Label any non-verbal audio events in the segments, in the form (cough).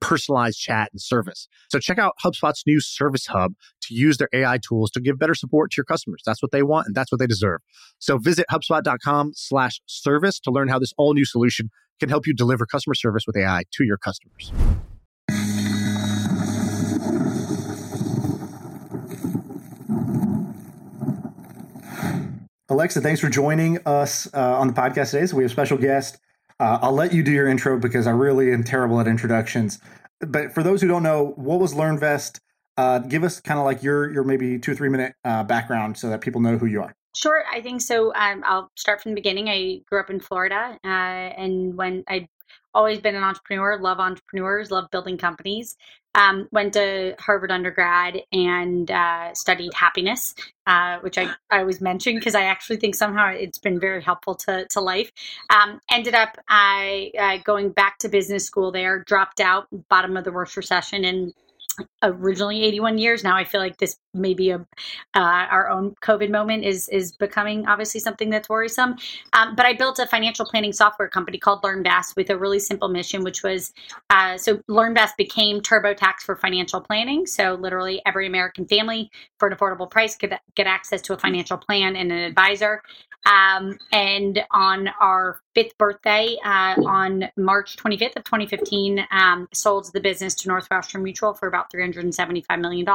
personalized chat and service. So check out HubSpot's new Service Hub to use their AI tools to give better support to your customers. That's what they want and that's what they deserve. So visit HubSpot.com slash service to learn how this all new solution can help you deliver customer service with AI to your customers. Alexa, thanks for joining us uh, on the podcast today. So we have a special guest. Uh, I'll let you do your intro because I really am terrible at introductions. But for those who don't know, what was LearnVest? Uh, give us kind of like your your maybe two three minute uh, background so that people know who you are. Sure, I think so. Um, I'll start from the beginning. I grew up in Florida, uh, and when I always been an entrepreneur, love entrepreneurs, love building companies. Um, went to Harvard undergrad and uh, studied happiness, uh, which I, I always mention because I actually think somehow it's been very helpful to, to life. Um, ended up I uh, going back to business school there, dropped out, bottom of the worst recession, and originally 81 years now i feel like this maybe a uh, our own covid moment is is becoming obviously something that's worrisome. Um, but i built a financial planning software company called learnvest with a really simple mission which was uh, so learnvest became turbotax for financial planning. So literally every american family for an affordable price could get access to a financial plan and an advisor. Um, and on our fifth birthday, uh, on March 25th of 2015, um, sold the business to Northwestern Mutual for about $375 million.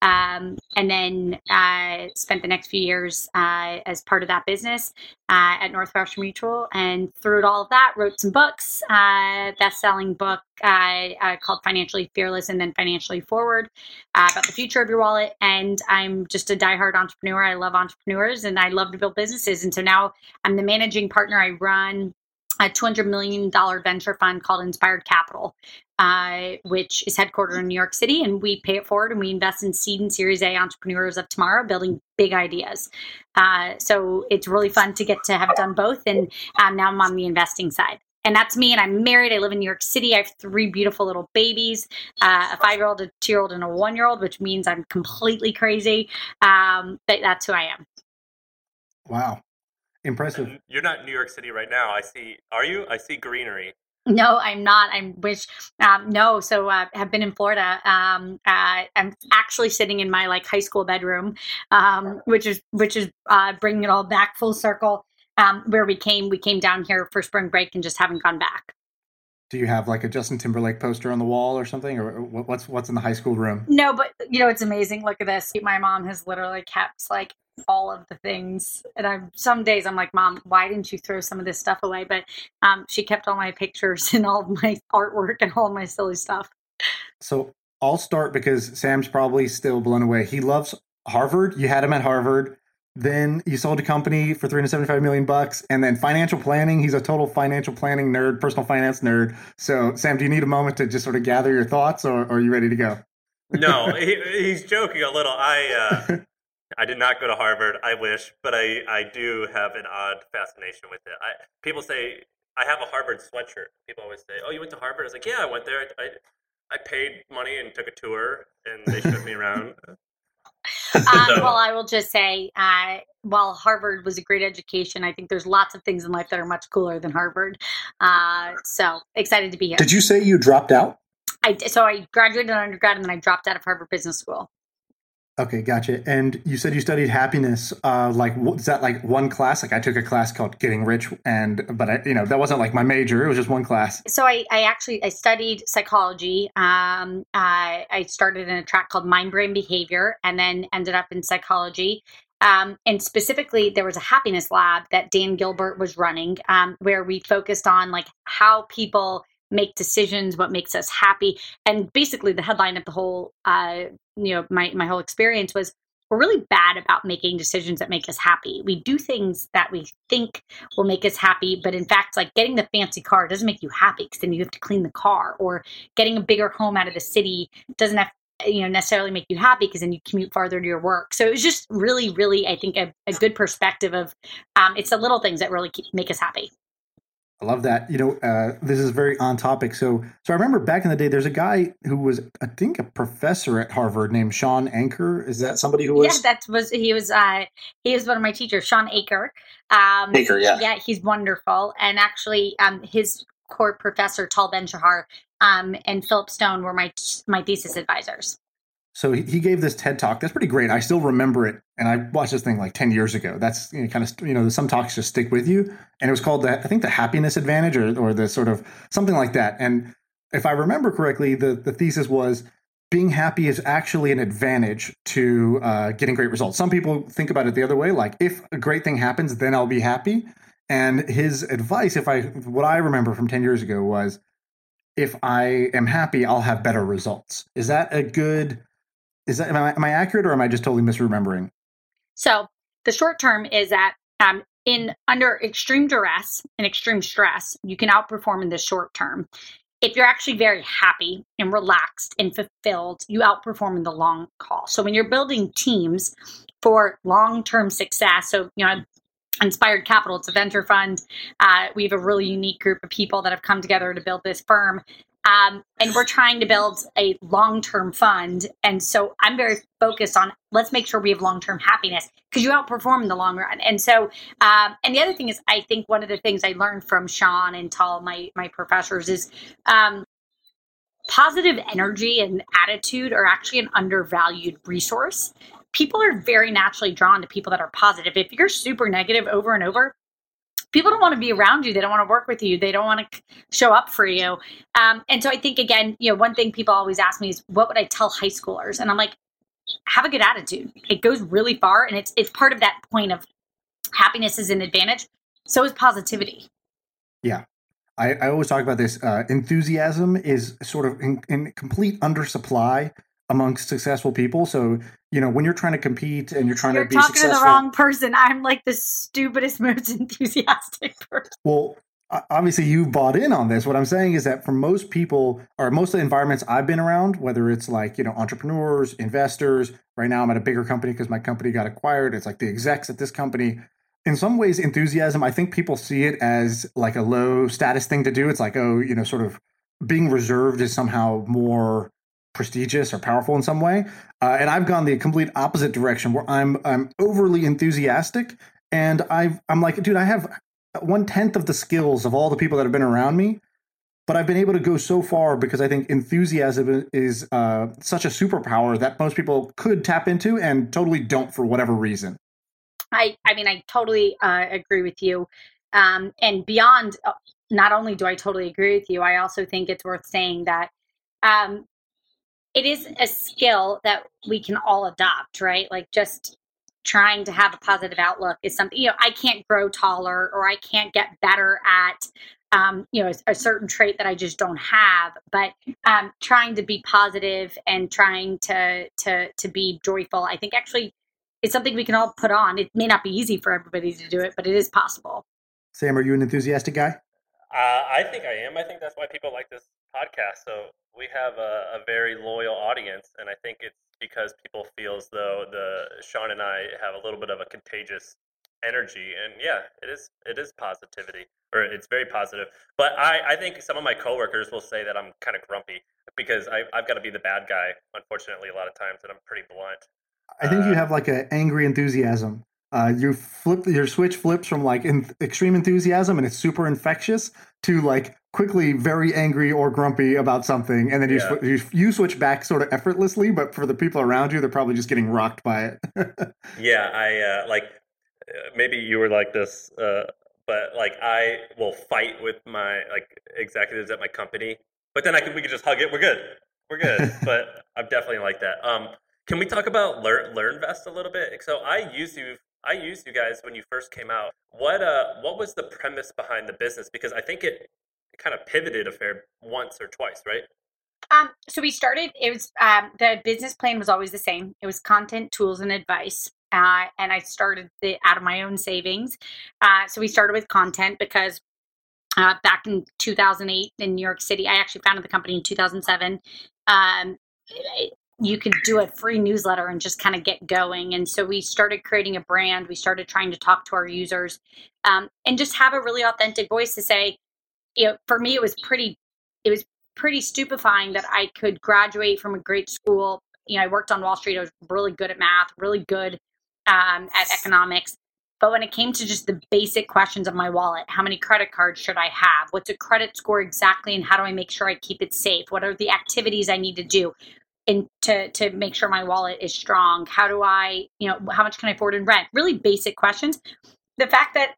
Um, and then uh, spent the next few years uh, as part of that business uh, at Northwestern Mutual. And through all of that, wrote some books, uh, best-selling book uh, uh, called Financially Fearless and then Financially Forward about the future of your wallet. And I'm just a diehard entrepreneur. I love entrepreneurs and I love to build businesses. And so now I'm the managing partner. I run a $200 million venture fund called Inspired Capital, uh, which is headquartered in New York City. And we pay it forward and we invest in seed and Series A entrepreneurs of tomorrow building big ideas. Uh, so it's really fun to get to have done both. And um, now I'm on the investing side. And that's me. And I'm married. I live in New York City. I have three beautiful little babies uh, a five year old, a two year old, and a one year old, which means I'm completely crazy. Um, but that's who I am. Wow. Impressive. You're not in New York City right now. I see. Are you? I see greenery. No, I'm not. I wish. Um, no, so uh, have been in Florida. Um, uh, I'm actually sitting in my like high school bedroom, um, which is which is uh, bringing it all back full circle. Um, where we came, we came down here for spring break and just haven't gone back. Do you have like a Justin Timberlake poster on the wall or something, or what's what's in the high school room? No, but you know it's amazing. Look at this. My mom has literally kept like all of the things. And I'm some days I'm like, Mom, why didn't you throw some of this stuff away? But um, she kept all my pictures (laughs) and all of my artwork and all my silly stuff. So I'll start because Sam's probably still blown away. He loves Harvard. You had him at Harvard. Then you sold a company for 375 million bucks, and then financial planning. He's a total financial planning nerd, personal finance nerd. So, Sam, do you need a moment to just sort of gather your thoughts, or, or are you ready to go? no, (laughs) he, he's joking a little. I uh, I did not go to Harvard. I wish, but I, I do have an odd fascination with it. I, people say I have a Harvard sweatshirt. People always say, "Oh, you went to Harvard?" I was like, "Yeah, I went there. I, I paid money and took a tour, and they showed me around." (laughs) Um, (laughs) well, I will just say, uh, while Harvard was a great education, I think there's lots of things in life that are much cooler than Harvard. Uh, so excited to be here. Did you say you dropped out? I so I graduated undergrad and then I dropped out of Harvard Business School. Okay, gotcha. And you said you studied happiness. Uh, like, is that like one class? Like, I took a class called Getting Rich, and but I, you know, that wasn't like my major. It was just one class. So I, I actually I studied psychology. Um, I, I started in a track called Mind Brain Behavior, and then ended up in psychology. Um, and specifically, there was a happiness lab that Dan Gilbert was running, um, where we focused on like how people make decisions, what makes us happy. And basically, the headline of the whole, uh, you know, my, my whole experience was we're really bad about making decisions that make us happy. We do things that we think will make us happy, but in fact, like getting the fancy car doesn't make you happy because then you have to clean the car, or getting a bigger home out of the city doesn't have you know necessarily make you happy because then you commute farther to your work so it was just really really i think a, a good perspective of um, it's the little things that really keep, make us happy I love that. You know, uh, this is very on topic. So, so I remember back in the day, there's a guy who was, I think, a professor at Harvard named Shawn Achor. Is that somebody who was? Yeah, that was he was. Uh, he was one of my teachers, Shawn Achor. Um, Achor, yeah, yeah, he's wonderful. And actually, um, his core professor Tal Ben Shahar um, and Philip Stone were my my thesis advisors. So he gave this TED talk. That's pretty great. I still remember it, and I watched this thing like ten years ago. That's you know, kind of you know some talks just stick with you, and it was called the I think the happiness advantage or or the sort of something like that. And if I remember correctly, the the thesis was being happy is actually an advantage to uh, getting great results. Some people think about it the other way, like if a great thing happens, then I'll be happy. And his advice, if I what I remember from ten years ago was, if I am happy, I'll have better results. Is that a good is that am I, am I accurate or am I just totally misremembering? So the short term is that um, in under extreme duress and extreme stress, you can outperform in the short term. If you're actually very happy and relaxed and fulfilled, you outperform in the long haul. So when you're building teams for long-term success, so you know Inspired Capital, it's a venture fund. Uh, we have a really unique group of people that have come together to build this firm. Um, and we're trying to build a long term fund. And so I'm very focused on let's make sure we have long term happiness because you outperform in the long run. And so, um, and the other thing is, I think one of the things I learned from Shawn and Tal, my, my professors, is um, positive energy and attitude are actually an undervalued resource. People are very naturally drawn to people that are positive. If you're super negative over and over, people don't want to be around you. They don't want to work with you. They don't want to show up for you. Um, and so I think again, you know, one thing people always ask me is, what would I tell high schoolers? And I'm like, have a good attitude. It goes really far, and it's it's part of that point of happiness is an advantage. So is positivity. Yeah, I, I always talk about this. Uh, enthusiasm is sort of in, in complete undersupply amongst successful people. So, you know, when you're trying to compete and you're trying you're to be talking successful, to the wrong person. I'm like the stupidest, (laughs) most enthusiastic person. Well, obviously you bought in on this. What I'm saying is that for most people or most of the environments I've been around, whether it's like, you know, entrepreneurs, investors, right now I'm at a bigger company because my company got acquired. It's like the execs at this company. In some ways, enthusiasm, I think people see it as like a low status thing to do. It's like, oh, you know, sort of being reserved is somehow more prestigious or powerful in some way. Uh, and I've gone the complete opposite direction where I'm I'm overly enthusiastic and I've I'm like, dude, I have one tenth of the skills of all the people that have been around me, but I've been able to go so far because I think enthusiasm is uh, such a superpower that most people could tap into and totally don't for whatever reason. I I mean, I totally uh, agree with you. Um, and beyond, uh, not only do I totally agree with you, I also think it's worth saying that um, it is a skill that we can all adopt, right? Like just trying to have a positive outlook is something, you know, I can't grow taller or I can't get better at, um, you know, a, a, certain trait that I just don't have, but um, trying to be positive and trying to, to, to be joyful, I think actually is something we can all put on. It may not be easy for everybody to do it, but it is possible. Sam, are you an enthusiastic guy? Uh, I think I am. I think that's why people like this podcast. So we have a, a, very loyal audience, and I think it's because people feel as though the Shaan and I have a little bit of a contagious energy, and yeah, it is it is positivity, or it's very positive. But I, I think some of my coworkers will say that I'm kind of grumpy because I, I've got to be the bad guy, unfortunately, a lot of times, and I'm pretty blunt. I think uh, you have like an angry enthusiasm. Uh, you flip your switch flips from like in, extreme enthusiasm and it's super infectious to like quickly very angry or grumpy about something, and then you, yeah. sw- you, you switch back sort of effortlessly. But for the people around you, they're probably just getting rocked by it. (laughs) yeah, I uh, like uh, maybe you were like this, uh, but like I will fight with my like executives at my company, but then I can we can just hug it. We're good. We're good. (laughs) but I'm definitely like that. Um, can we talk about Learn LearnVest a little bit? So I used you I used you guys when you first came out. What uh what was the premise behind the business? Because I think it kind of pivoted a fair once or twice, right? Um, so we started. It was um, the business plan was always the same. It was content, tools, and advice. Uh, and I started the, out of my own savings. Uh, so we started with content because uh, back in 2008 in New York City, I actually founded the company in 2007. Um, you could do a free newsletter and just kind of get going. And so we started creating a brand. We started trying to talk to our users um, and just have a really authentic voice to say, you know, for me, it was pretty, it was pretty stupefying that I could graduate from a great school. You know, I worked on Wall Street. I was really good at math, really good um, at economics. But when it came to just the basic questions of my wallet, how many credit cards should I have? What's a credit score exactly? And how do I make sure I keep it safe? What are the activities I need to do? And to to make sure my wallet is strong how do i you know how much can i afford in rent really basic questions the fact that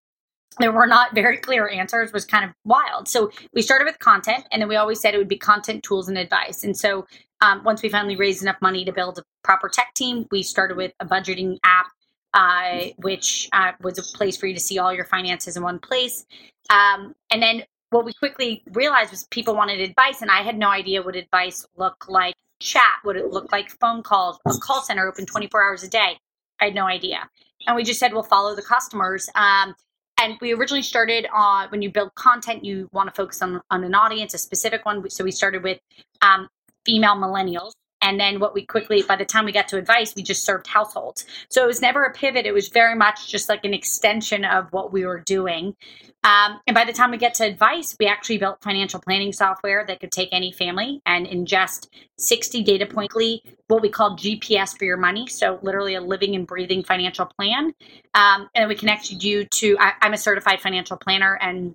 there were not very clear answers was kind of wild so we started with content and then we always said it would be content tools and advice and so um, once we finally raised enough money to build a proper tech team we started with a budgeting app uh, which uh, was a place for you to see all your finances in one place um, and then what we quickly realized was people wanted advice and i had no idea what advice looked like chat? Would it look like phone calls? A call center open 24 hours a day? I had no idea. And we just said, we'll follow the customers. Um, and we originally started on when you build content, you want to focus on, on an audience, a specific one. So we started with um, female millennials. And then what we quickly, by the time we got to advice, we just served households. So it was never a pivot. It was very much just like an extension of what we were doing. Um, and by the time we get to advice, we actually built financial planning software that could take any family and ingest 60 data pointly, what we call GPS for your money. So literally a living and breathing financial plan. Um, and we connected you to, I, am a certified financial planner and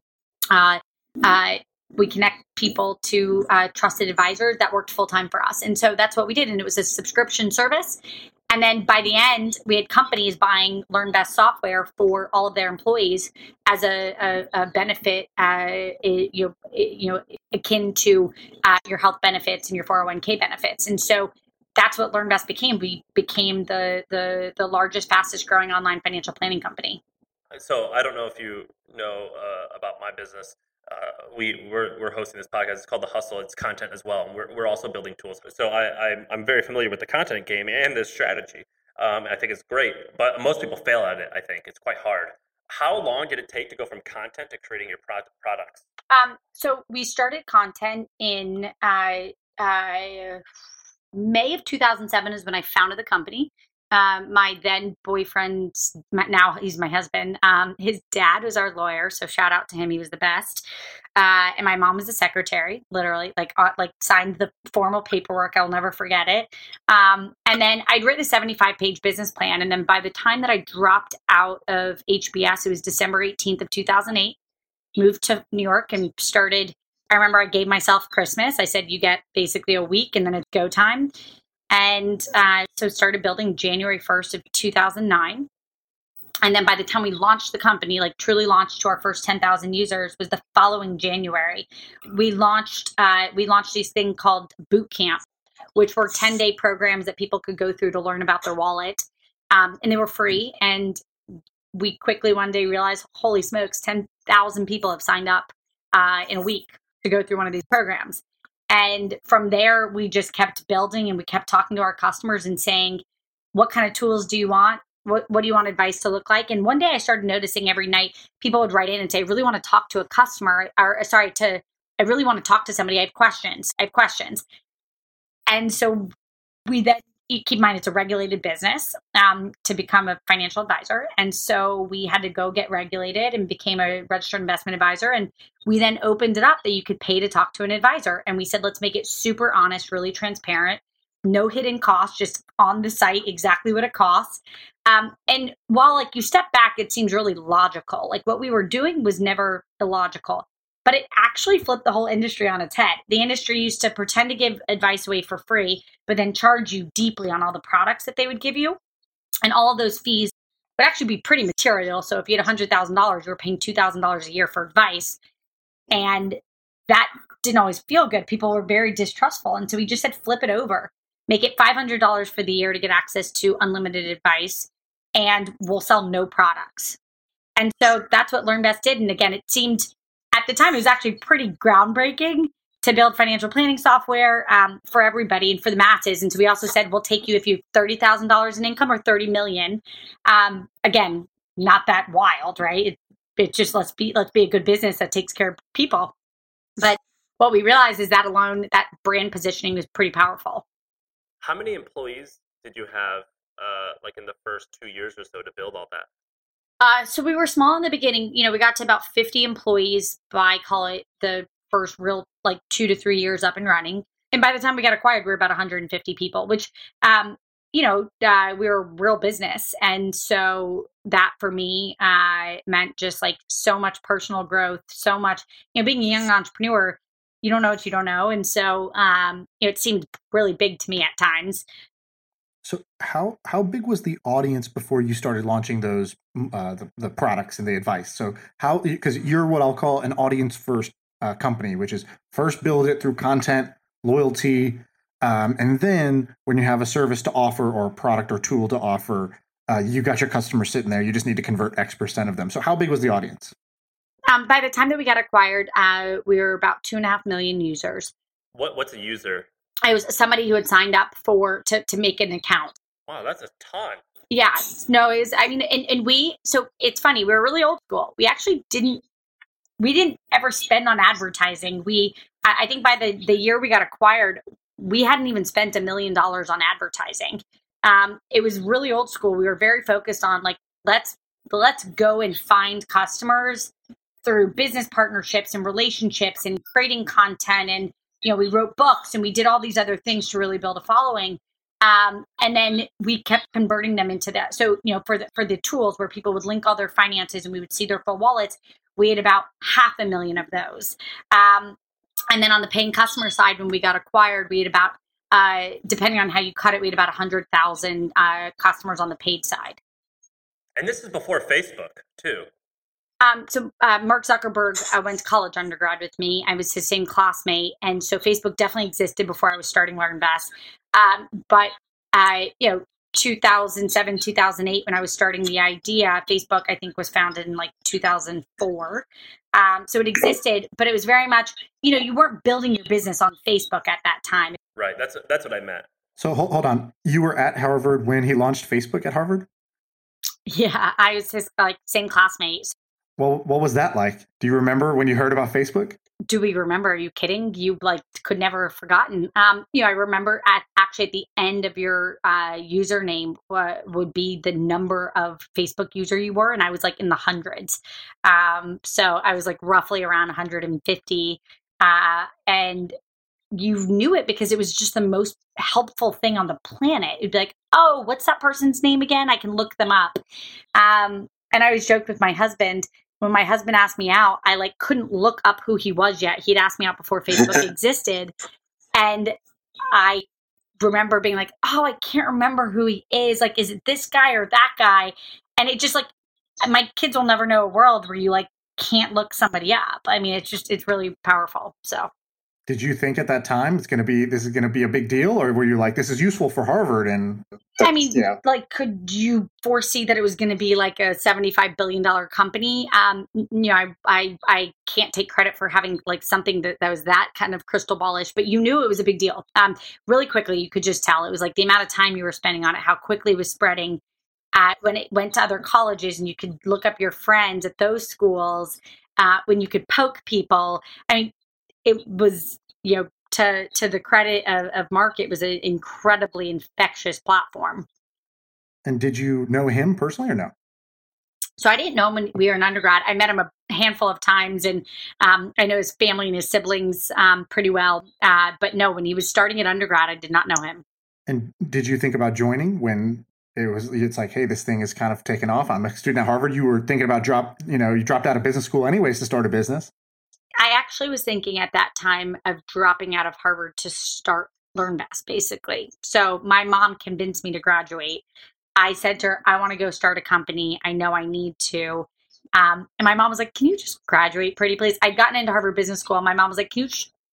uh, uh, we connect people to uh, trusted advisors that worked full time for us. And so that's what we did. And it was a subscription service. And then by the end, we had companies buying LearnVest software for all of their employees as a, a, a benefit, uh, you, know, you know, akin to uh, your health benefits and your 401k benefits. And so that's what LearnVest became. We became the, the, the largest, fastest growing online financial planning company. So I don't know if you know uh, about my business uh, we we're, we're hosting this podcast. It's called The Hustle. It's content as well, and we're we're also building tools. So I I'm, I'm very familiar with the content game and this strategy. Um, I think it's great, but most people fail at it. I think it's quite hard. How long did it take to go from content to creating your product products? Um, so we started content in uh, uh, May of 2007 is when I founded the company um, my then boyfriend, now he's my husband, um, his dad was our lawyer. So shout out to him. He was the best. Uh, and my mom was the secretary, literally, like, uh, like signed the formal paperwork. I'll never forget it. Um, and then I'd written a 75 page business plan. And then by the time that I dropped out of HBS, it was December 18th of 2008, moved to New York and started I remember I gave myself Christmas. I said, you get basically a week and then it's go time. And uh, so started building January 1st of 2009. And then by the time we launched the company, like truly launched to our first 10,000 users was the following January. We launched, uh, we launched these thing called boot camp, which were 10 day programs that people could go through to learn about their wallet. Um, and they were free. And we quickly one day realized, holy smokes, 10,000 people have signed up uh, in a week to go through one of these programs. And from there, we just kept building and we kept talking to our customers and saying, what kind of tools do you want? What, what do you want advice to look like? And one day I started noticing every night people would write in and say, I really want to talk to a customer or uh, sorry, to, I really want to talk to somebody. I have questions. I have questions. And so we then keep in mind it's a regulated business um, to become a financial advisor. And so we had to go get regulated and became a registered investment advisor. And we then opened it up that you could pay to talk to an advisor. And we said let's make it super honest really transparent no hidden costs just on the site exactly what it costs. Um, and while like you step back it seems really logical. Like what we were doing was never illogical but it actually flipped the whole industry on its head. The industry used to pretend to give advice away for free, but then charge you deeply on all the products that they would give you. And all of those fees would actually be pretty material. So if you had $100,000, you were paying $2,000 a year for advice. And that didn't always feel good. People were very distrustful. And so we just said flip it over, make it $500 for the year to get access to unlimited advice, and we'll sell no products. And so that's what LearnVest did. And again, it seemed at the time, it was actually pretty groundbreaking to build financial planning software um, for everybody and for the masses. And so we also said we'll take you if you have thirty thousand dollars in income or thirty million. Um, again, not that wild, right? It, just let's be let's be a good business that takes care of people. But what we realized is that alone, that brand positioning is pretty powerful. How many employees did you have, uh, like in the first two years or so, to build all that? Uh, so we were small in the beginning. You know, we got to about 50 employees by call it the first real like two to three years up and running. And by the time we got acquired, we were about 150 people, which, um, you know, uh, we were a real business. And so that for me uh, meant just like so much personal growth, so much, you know, being a young entrepreneur, you don't know what you don't know. And so um, it seemed really big to me at times. So how how big was the audience before you started launching those uh, the, the products and the advice? So how because you're what I'll call an audience first uh, company, which is first build it through content, loyalty, um, and then when you have a service to offer or a product or tool to offer, uh, you got your customers sitting there. You just need to convert X percent of them. So how big was the audience? Um, by the time that we got acquired, uh, we were about two and a half million users. What what's a user? I was somebody who had signed up for to to make an account. Wow, that's a ton. Yeah, no, is I mean, and, and we so it's funny. We were really old school. We actually didn't we didn't ever spend on advertising. We I, I think by the the year we got acquired, we hadn't even spent a million dollars on advertising. Um, it was really old school. We were very focused on like let's let's go and find customers through business partnerships and relationships and creating content and you know, we wrote books and we did all these other things to really build a following. Um, and then we kept converting them into that. So, you know, for the for the tools where people would link all their finances and we would see their full wallets, we had about half a million of those. Um, and then on the paying customer side, when we got acquired, we had about, uh, depending on how you cut it, we had about 100,000 uh, customers on the paid side. And this is before Facebook, too. Um, so uh, Mark Zuckerberg uh, went to college undergrad with me. I was his same classmate, and so Facebook definitely existed before I was starting LearnVest. Um, but uh, you know, 2007, 2008, when I was starting the idea, Facebook I think was founded in like 2004. Um, so it existed, but it was very much you know you weren't building your business on Facebook at that time. Right. That's that's what I meant. So hold, hold on. You were at Harvard when he launched Facebook at Harvard. Yeah, I was his like same classmate. Well, what was that like? Do you remember when you heard about Facebook? Do we remember? Are you kidding? You like could never have forgotten. Um, you know, I remember at actually at the end of your uh, username uh, would be the number of Facebook user you were, and I was like in the hundreds. Um, so I was like roughly around 150, uh, and you knew it because it was just the most helpful thing on the planet. It'd be like, oh, what's that person's name again? I can look them up. Um, and I always joked with my husband when my husband asked me out, I like couldn't look up who he was yet. He'd asked me out before Facebook (laughs) existed. And I remember being like, oh, I can't remember who he is. Like, is it this guy or that guy? And it just like, my kids will never know a world where you like can't look somebody up. I mean, it's just, it's really powerful. So did you think at that time it's going to be this is going to be a big deal or were you like this is useful for harvard and i mean yeah. like could you foresee that it was going to be like a 75 billion dollar company? Um you know I, I i can't take credit for having like something that, that was that kind of crystal ballish but you knew it was a big deal. Um really quickly you could just tell it was like the amount of time you were spending on it how quickly it was spreading at, when it went to other colleges and you could look up your friends at those schools uh, when you could poke people. I mean it was you know to to the credit of, of Mark, it was an incredibly infectious platform. And did you know him personally or no? So I didn't know him when we were in undergrad. I met him a handful of times, and um, I know his family and his siblings um, pretty well. Uh, but no, when he was starting at undergrad, I did not know him. And did you think about joining when it was? It's like, hey, this thing is kind of taken off. I'm a student at Harvard. You were thinking about drop. You know, you dropped out of business school anyways to start a business. I actually was thinking at that time of dropping out of Harvard to start LearnVest, basically. So my mom convinced me to graduate. I said to her, I want to go start a company. I know I need to. Um, and my mom was like, Can you just graduate, pretty please? I'd gotten into Harvard Business School. And my mom was like, Can you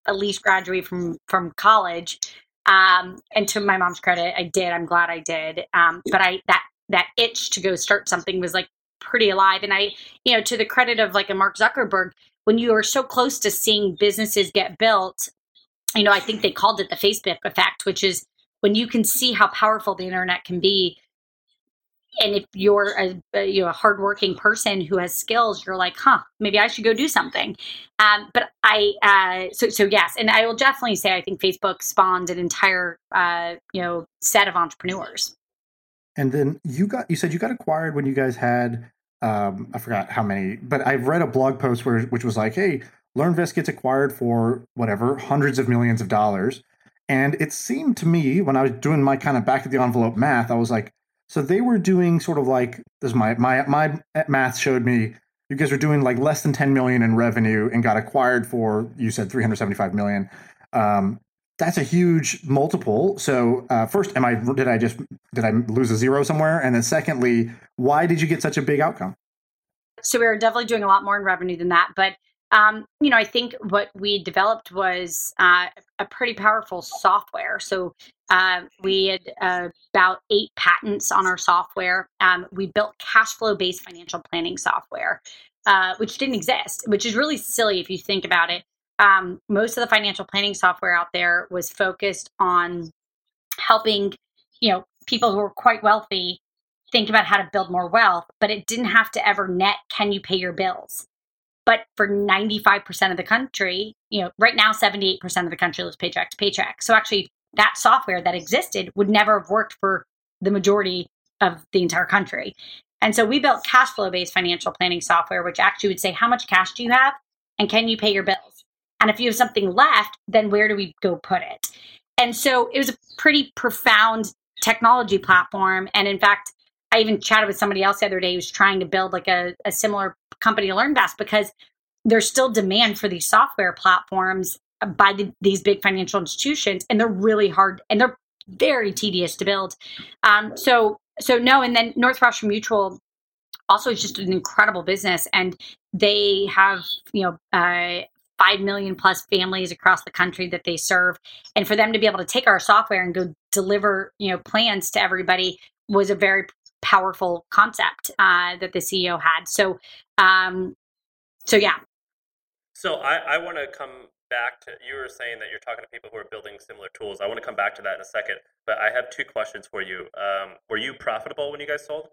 at least graduate from from college? Um, and to my mom's credit, I did. I'm glad I did. Um, but I that that itch to go start something was like pretty alive. And I, you know, to the credit of like a Mark Zuckerberg, when you are so close to seeing businesses get built, you know, I think they called it the Facebook effect, which is when you can see how powerful the internet can be. And if you're a, you know a hardworking person who has skills, you're like, huh, maybe I should go do something. Um, but I uh, so so yes, and I will definitely say I think Facebook spawned an entire uh, you know set of entrepreneurs. And then you got you said you got acquired when you guys had um, I forgot how many, but I've read a blog post where which was like, hey, LearnVest gets acquired for whatever hundreds of millions of dollars, and it seemed to me when I was doing my kind of back of the envelope math, I was like, so they were doing sort of like this. Is my my my math showed me you guys were doing like less than 10 million in revenue and got acquired for you said 375 million. Um, that's a huge multiple. So uh, first, am I did I just did I lose a zero somewhere? And then secondly, why did you get such a big outcome? So we were definitely doing a lot more in revenue than that, but um, you know, I think what we developed was uh, a pretty powerful software. So uh, we had uh, about eight patents on our software. Um, we built cash flow based financial planning software, uh, which didn't exist, which is really silly if you think about it. Um, most of the financial planning software out there was focused on helping, you know, people who are quite wealthy think about how to build more wealth, but it didn't have to ever net can you pay your bills but for 95% of the country, you know, right now, 78% of the country lives paycheck to paycheck. So actually, that software that existed would never have worked for the majority of the entire country. And so we built cash flow based financial planning software, which actually would say, how much cash do you have? And can you pay your bills? And if you have something left, then where do we go put it? And so it was a pretty profound technology platform. And in fact, I even chatted with somebody else the other day who's trying to build like a, a similar company to LearnVest because there's still demand for these software platforms by the, these big financial institutions, and they're really hard and they're very tedious to build. Um, so so no, and then Northwestern Mutual also is just an incredible business, and they have you know. Uh, 5 million plus families across the country that they serve and for them to be able to take our software and go deliver you know plans to everybody was a very powerful concept uh, that the CEO had. So, um, so yeah. So I, I want to come back to you were saying that you're talking to people who are building similar tools. I want to come back to that in a second, but I have two questions for you. Um, were you profitable when you guys sold?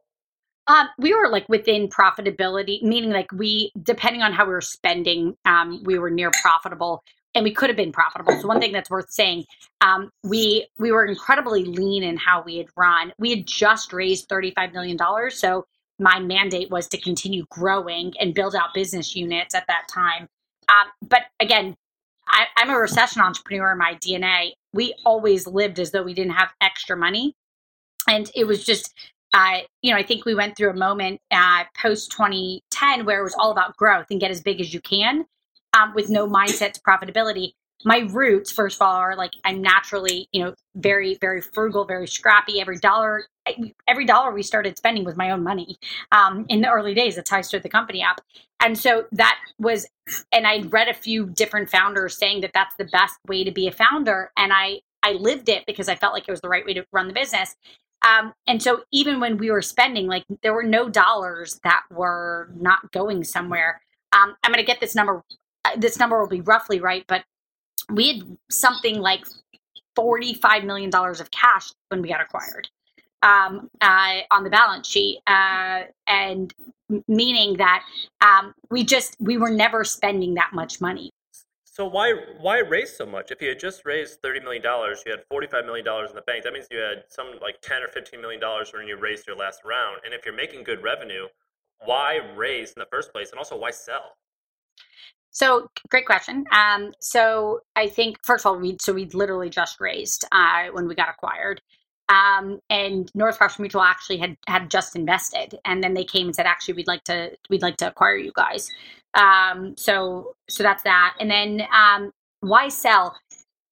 Um, we were like within profitability, meaning like we, depending on how we were spending, um, we were near profitable and we could have been profitable. So one thing that's worth saying, um, we we were incredibly lean in how we had run. We had just raised thirty five million dollars, so my mandate was to continue growing and build out business units at that time. Um, but again, I, I'm a recession entrepreneur in my DNA. We always lived as though we didn't have extra money, and it was just uh, you know, I think we went through a moment uh, post 2010 where it was all about growth and get as big as you can um, with no mindset to profitability. My roots, first of all, are like I'm naturally, you know, very, very frugal, very scrappy. Every dollar, every dollar we started spending was my own money. Um, in the early days, that's how I started the company up. And so that was, and I read a few different founders saying that that's the best way to be a founder, and I I lived it because I felt like it was the right way to run the business. Um, and so even when we were spending, like there were no dollars that were not going somewhere. Um, I'm going to get this number this number will be roughly right, but we had something like $45 million of cash when we got acquired um, uh, on the balance sheet. Uh, and meaning that um, we just, we were never spending that much money. So why why raise so much? If you had just raised thirty million dollars, you had forty five million dollars in the bank. That means you had some like ten or fifteen million dollars when you raised your last round. And if you're making good revenue, why raise in the first place? And also, why sell? So great question. Um, so I think first of all, we so we literally just raised uh, when we got acquired, um, and Northwestern Mutual actually had had just invested, and then they came and said, actually, we'd like to we'd like to acquire you guys. Um, so so that's that, and then um, why sell?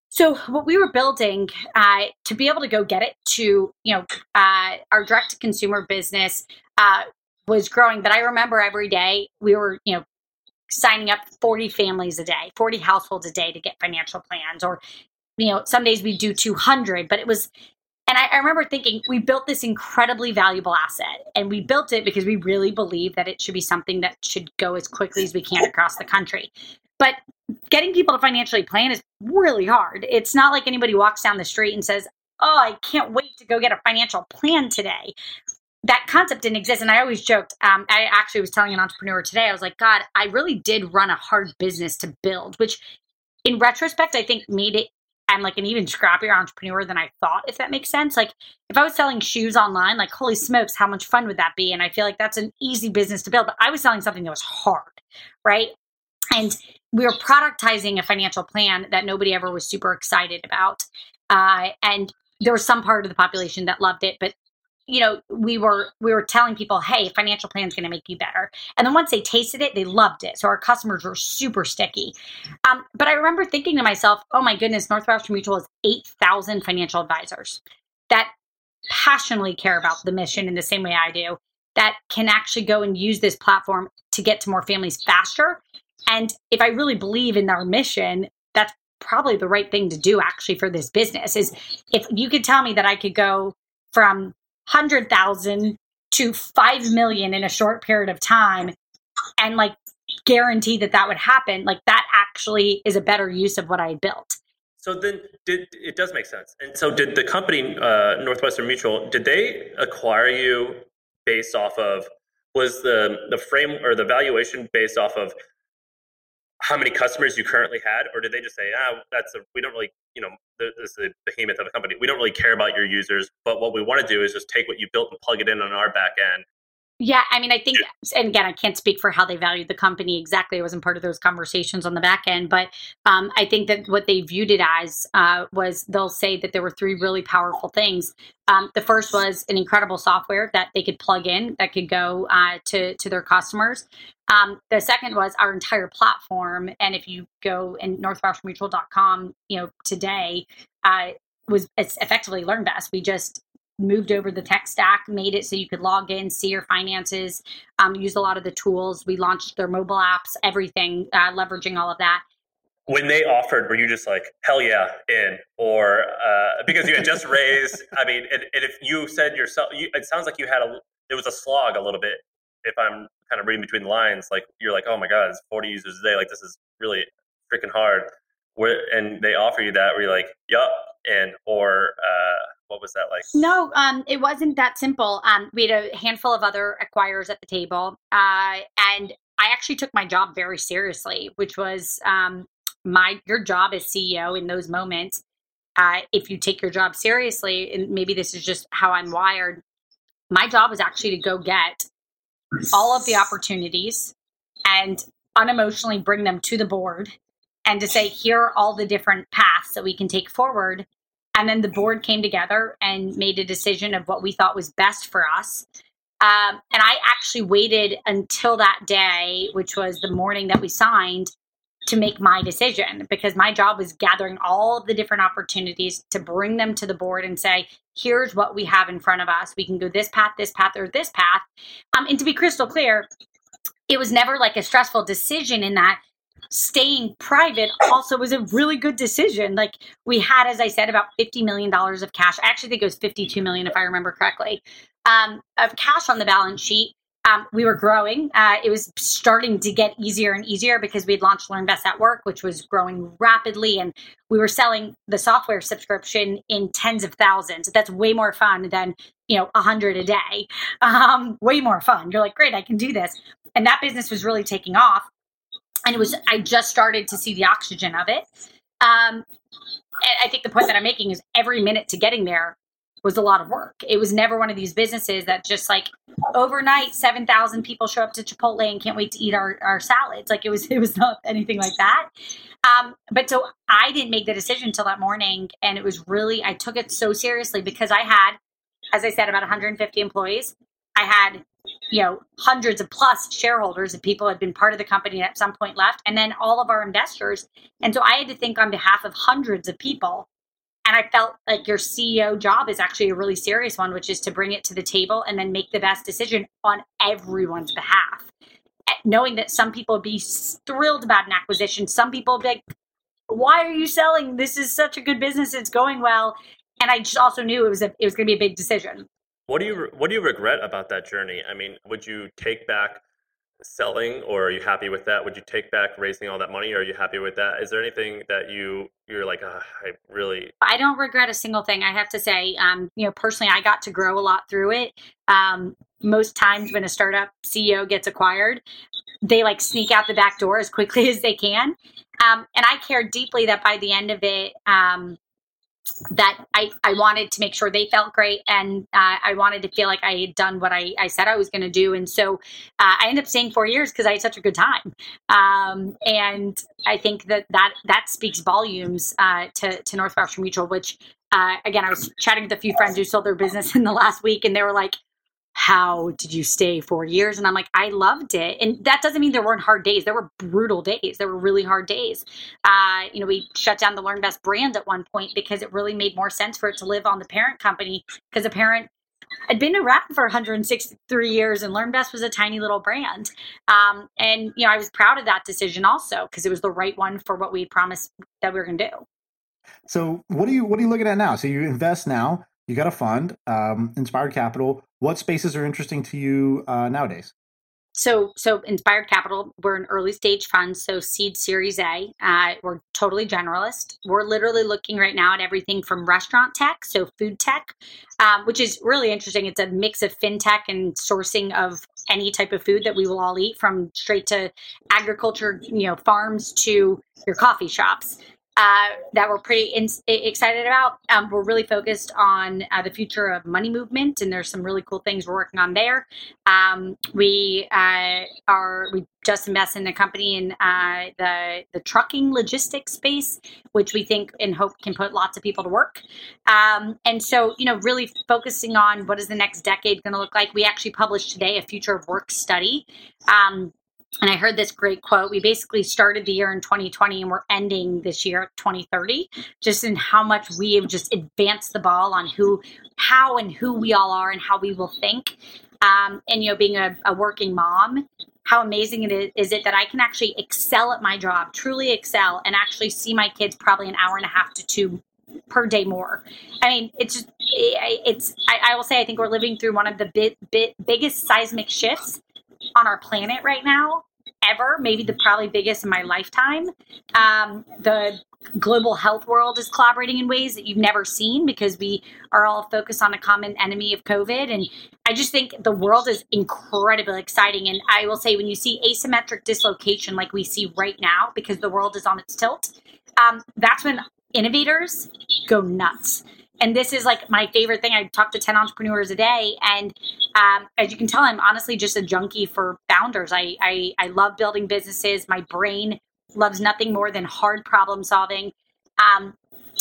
So what we were building uh, to be able to go get it to you know uh, our direct to consumer business uh, was growing, but I remember every day we were you know signing up 40 families a day, 40 households a day to get financial plans. Or, you know, some days we do 200, but it was, and I, I, remember thinking we built this incredibly valuable asset and we built it because we really believe that it should be something that should go as quickly as we can across the country. But getting people to financially plan is really hard. It's not like anybody walks down the street and says, Oh, I can't wait to go get a financial plan today that concept didn't exist. And I always joked. Um, I actually was telling an entrepreneur today. I was like, God, I really did run a hard business to build, which, in retrospect, I think made it I'm like an even scrappier entrepreneur than I thought, if that makes sense. Like if I was selling shoes online, like holy smokes, how much fun would that be? And I feel like that's an easy business to build. But I was selling something that was hard, right? And we were productizing a financial plan that nobody ever was super excited about. Uh, and there was some part of the population that loved it, but you know we were we were telling people hey financial plan is going to make you better. And then once they tasted it they loved it. So our customers were super sticky. Um, but i remember thinking to myself oh my goodness northwestern mutual has 8000 financial advisors that passionately care about the mission in the same way i do that can actually go and use this platform to get to more families faster. And if i really believe in our mission that's probably the right thing to do actually for this business is if you could tell me that i could go from 100,000 to 5 million in a short period of time and like guarantee that that would happen, like that actually is a better use of what I built. So then, did it does make sense? And so, did the company uh, Northwestern Mutual did they acquire you based off of was the the frame or the valuation based off of how many customers you currently had, or did they just say, ah, that's a, we don't really, you know, this is a behemoth of a company. We don't really care about your users, but what we want to do is just take what you built and plug it in on our back end yeah, I mean, I think, and again, I can't speak for how they valued the company exactly. I wasn't part of those conversations on the back end, but um, I think that what they viewed it as uh, was they'll say that there were three really powerful things. Um, the first was an incredible software that they could plug in that could go uh, to to their customers. Um, the second was our entire platform, and if you go in northwesternmutual.com, you know, today uh, was it's effectively LearnVest. We just moved over the tech stack, made it so you could log in, see your finances, um, use a lot of the tools. We launched their mobile apps, everything, uh, leveraging all of that. When they offered, were you just like, hell yeah, in? Or uh, because you had just raised, I mean, and, and if you said yourself, you, it sounds like you had a, it was a slog a little bit. If I'm kind of reading between the lines, like you're like, oh my God, it's 40 users a day. Like this is really freaking hard. Where, and they offer you that where you're like, yup, and, or, uh, what was that like? No, um, it wasn't that simple. Um, we had a handful of other acquirers at the table, uh, and I actually took my job very seriously, which was um, my your job as CEO in those moments. Uh, if you take your job seriously, and maybe this is just how I'm wired, my job was actually to go get all of the opportunities and unemotionally bring them to the board and to say, here are all the different paths that we can take forward and then the board came together and made a decision of what we thought was best for us. Um, and I actually waited until that day, which was the morning that we signed, to make my decision because my job was gathering all the different opportunities to bring them to the board and say, here's what we have in front of us. We can go this path, this path, or this path. Um, and to be crystal clear, it was never like a stressful decision in that staying private also was a really good decision. Like we had, as I said, about $50 million of cash. I actually think it was 52 million if I remember correctly, um, of cash on the balance sheet. Um, we were growing. Uh, it was starting to get easier and easier because we had launched LearnVest at Work, which was growing rapidly, and we were selling the software subscription in tens of thousands. That's way more fun than you know a hundred a day. (laughs) Um, way more fun. You're like, great, I can do this, and that business was really taking off and it was I just started to see the oxygen of it. Um, I think the point that I'm making is every minute to getting there was a lot of work. It was never one of these businesses that just like overnight seven thousand people show up to Chipotle and can't wait to eat our, our salads. Like it was (laughs) it was not anything like that. Um, but so I didn't make the decision until that morning, and it was really I took it so seriously because I had, as I said, about 150 employees. I had you know hundreds of plus shareholders and people had been part of the company at some point left and then all of our investors. And so i had to think on behalf of hundreds of people. And i felt like your ceo job is actually a really serious one which is to bring it to the table and then make the best decision on everyone's behalf. Eh, knowing that some people would be thrilled about an acquisition some people would be like why are you selling? This is such a good business. It's going well. And i just also knew it was a, it was going to be a big decision what do you what do you regret about that journey? I mean, would you take back selling, or are you happy with that? Would you take back raising all that money, or are you happy with that? Is there anything that you you're like, oh, I really? I don't regret a single thing. I have to say, um, you know, personally, I got to grow a lot through it. Um, most times when a startup CEO gets acquired, they like sneak out the back door as quickly (laughs) as they can. Um, and I care deeply that by the end of it, um, that I, I wanted to make sure they felt great and uh, I wanted to feel like I had done what I, I said I was going to do. And so uh, I ended up staying four years because I had such a good time. Um, and I think that that, that speaks volumes uh, to, to Northwestern Mutual, which uh, again, I was chatting with a few friends who sold their business (laughs) in the last week and they were like, how did you stay four years? And I'm like, I loved it. And that doesn't mean there weren't hard days. There were brutal days. There were really hard days. Uh, you know, we shut down the LearnVest brand at one point because it really made more sense for it to live on the parent company because the parent had been around for 163 years and LearnVest was a tiny little brand. Um, and, you know, I was proud of that decision also because it was the right one for what we promised that we were going to do. So what are you what are you looking at now? So you invest now you got a fund, um, Inspired Capital. What spaces are interesting to you uh, nowadays? So, so Inspired Capital, we're an early stage fund, so seed Series A. Uh, we're totally generalist. We're literally looking right now at everything from restaurant tech, so food tech, um, which is really interesting. It's a mix of fintech and sourcing of any type of food that we will all eat, from straight to agriculture, you know, farms to your coffee shops uh, that we're pretty in, excited about. Um, we're really focused on uh, the future of money movement, and there's some really cool things we're working on there. Um, we uh, are we just invested in a company in uh, the the trucking logistics space, which we think and hope can put lots of people to work. Um, and so, you know, really focusing on what is the next decade going to look like. We actually published today a future of work study um, and I heard this great quote. We basically started the year in 2020 and we're ending this year at 2030, just in how much we have just advanced the ball on who, how, and who we all are and how we will think. Um, and, you know, being a, a working mom, how amazing it is, is it that I can actually excel at my job, truly excel, and actually see my kids probably an hour and a half to two per day more. I mean, it's just, it's, I, I will say, I think we're living through one of the bit, biggest seismic shifts on our planet right now ever, maybe the probably biggest in my lifetime. Um, the global health world is collaborating in ways that you've never seen because we are all focused on a common enemy of COVID. And I just think the world is incredibly exciting. And I will say, when you see asymmetric dislocation like we see right now, because the world is on its tilt, um, that's when innovators go nuts and this is like my favorite thing. I talk to 10 entrepreneurs a day. And um, as you can tell, I'm honestly just a junkie for founders. I, I, I love building businesses. My brain loves nothing more than hard problem solving. Um,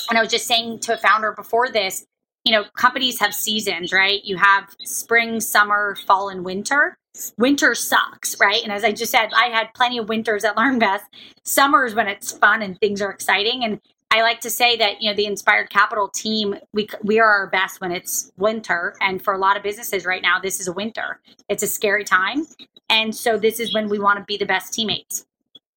and I was just saying to a founder before this, you know, companies have seasons, right? You have spring, summer, fall, and winter. Winter sucks, right? And as I just said, I had plenty of winters at LearnVest. Summer is when it's fun and things are exciting. And I like to say that you know the Inspired Capital team we we are our best when it's winter, and for a lot of businesses right now, this is a winter. It's a scary time, and so this is when we want to be the best teammates.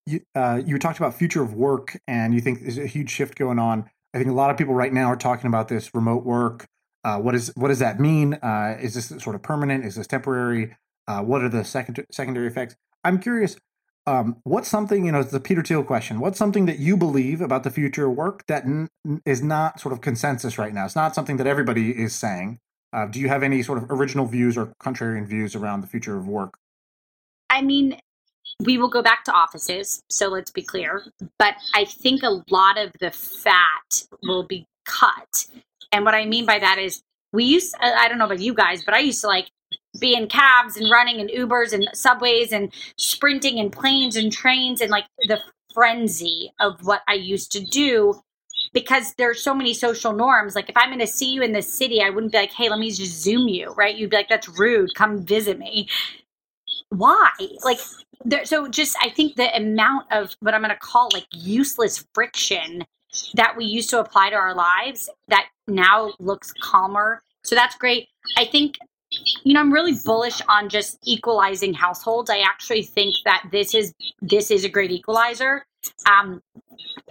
You uh, you talked about future of work, and you think there's a huge shift going on. I think a lot of people right now are talking about this remote work. Uh, what is what does that mean? Uh, is this sort of permanent? Is this temporary? Uh, what are the second, secondary effects? I'm curious um, what's something you know it's the peter thiel question. What's something that you believe about the future of work that n- is not sort of consensus right now? It's not something that everybody is saying. Uh, do you have any sort of original views or contrarian views around the future of work? I mean we will go back to offices so let's be clear. But i think a lot of the fat will be cut. And what i mean by that is we used i don't know about you guys but i used to like be in cabs and running and Ubers and subways and sprinting and planes and trains and like the frenzy of what I used to do because there's so many social norms. Like if I'm going to see you in the city, I wouldn't be like, "Hey, let me just zoom you," right? You'd be like, "That's rude. Come visit me." Why? Like there, so just I think the amount of what I'm going to call like useless friction that we used to apply to our lives that now looks calmer. So that's great. I think you know i'm really bullish on just equalizing households. I actually think that this is this is a great equalizer. Um,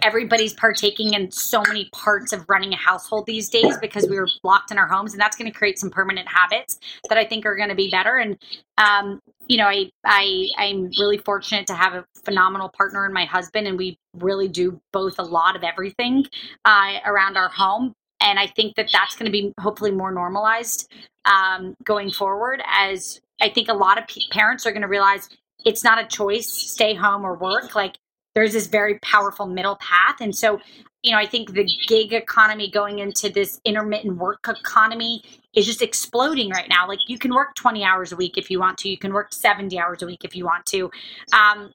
everybody's partaking in so many parts of running a household these days because we were locked in our homes and that's going to create some permanent habits that i think are going to be better. And um, you know I, I i'm really fortunate to have a phenomenal partner in my husband and we really do both a lot of everything uh, around our home and i think that that's going to be hopefully more normalized um, going forward as I think a lot of p- parents are going to realize it's not a choice, stay home or work. Like there's this very powerful middle path. And so, you know, I think the gig economy going into this intermittent work economy is just exploding right now. Like you can work 20 hours a week if you want to, you can work 70 hours a week if you want to. Um,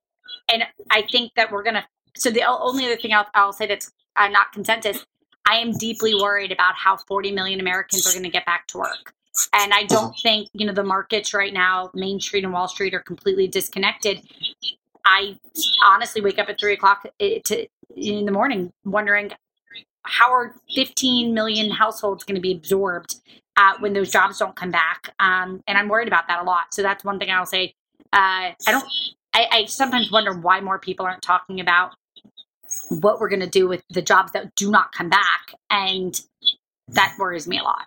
and I think that we're going to, so the only other thing I'll, I'll say that's uh, not consensus, I am deeply worried about how 40 million Americans are going to get back to work. And I don't think, you know, the markets right now, Main Street and Wall Street are completely disconnected. I honestly wake up at three o'clock eh, in the morning wondering how are 15 million households going to be absorbed uh, when those jobs don't come back? Um, and I'm worried about that a lot. So that's one thing I'll say. Uh, I don't. I, I sometimes wonder why more people aren't talking about what we're going to do with the jobs that do not come back, and that worries me a lot.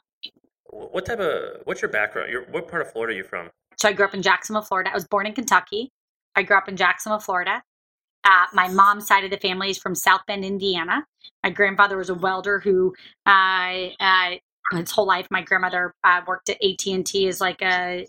What type of? What's your background? Your, what part of Florida are you from? So I grew up in Jacksonville, Florida. I was born in Kentucky. I grew up in Jacksonville, Florida. Uh, my mom's side of the family is from South Bend, Indiana. My grandfather was a welder who, uh, uh, his whole life, my grandmother uh, worked at AT and T as like a.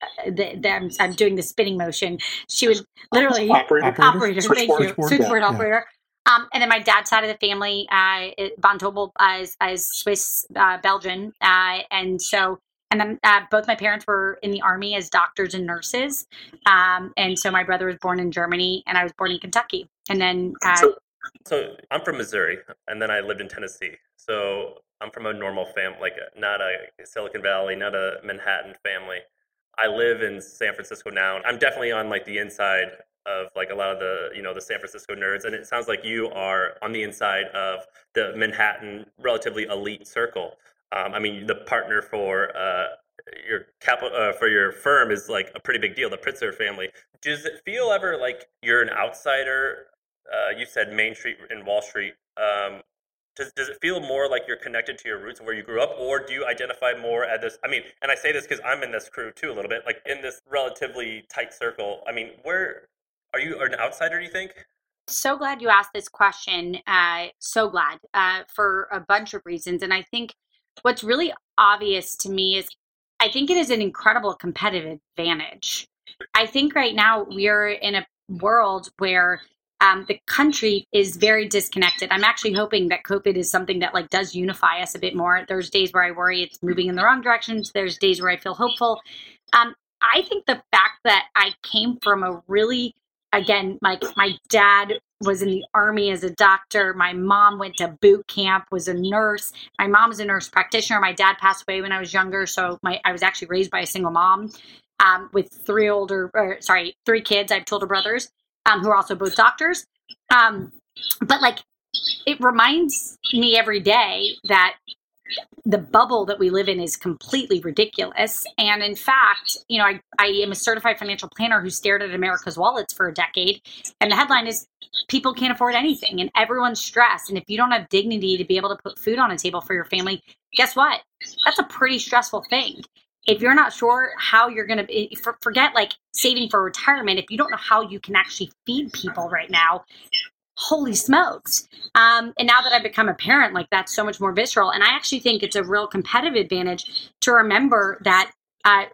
Uh, the, the, I'm, I'm, doing the spinning motion. She was literally operator. operator. Thank you, switchboard yeah. operator. Um, and then my dad's side of the family, uh, Von Tobel, uh, is, is Swiss uh, Belgian, uh, and so and then uh, both my parents were in the army as doctors and nurses um, and so my brother was born in germany and i was born in kentucky and then uh, so, so, i'm from missouri and then i lived in tennessee so i'm from a normal family like a, not a silicon valley not a manhattan family i live in san francisco now i'm definitely on like the inside of like a lot of the you know the san francisco nerds and it sounds like you are on the inside of the manhattan relatively elite circle um, I mean, the partner for uh, your capital uh, for your firm is like a pretty big deal. The Pritzker family. Does it feel ever like you're an outsider? Uh, you said Main Street and Wall Street. Um, does, does it feel more like you're connected to your roots and where you grew up, or do you identify more at this? I mean, and I say this because I'm in this crew too a little bit, like in this relatively tight circle. I mean, where are you an outsider? Do you think? So glad you asked this question. Uh, so glad uh, for a bunch of reasons, and I think what's really obvious to me is I think it is an incredible competitive advantage. I think right now we're in a world where um, the country is very disconnected. I'm actually hoping that COVID is something that like does unify us a bit more. There's days where I worry it's moving in the wrong direction. There's days where I feel hopeful. Um, I think the fact that I came from a really again, like my dad was in the army as a doctor. My mom went to boot camp, was a nurse. My mom mom's a nurse practitioner. My dad passed away when I was younger, so my I was actually raised by a single mom um, with three older, or, sorry, three kids. I have two older brothers um, who are also both doctors. Um, but like, it reminds me every day that the bubble that we live in is completely ridiculous. And in fact, you know, I, I am a certified financial planner who stared at America's wallets for a decade. And the headline is people can't afford anything and everyone's stressed. And if you don't have dignity to be able to put food on a table for your family, guess what? That's a pretty stressful thing. If you're not sure how you're going to forget like saving for retirement, if you don't know how you can actually feed people right now, holy smokes. Um, and now that I've become a parent, like that's so much more visceral. And I actually think it's a real competitive advantage to remember that uh,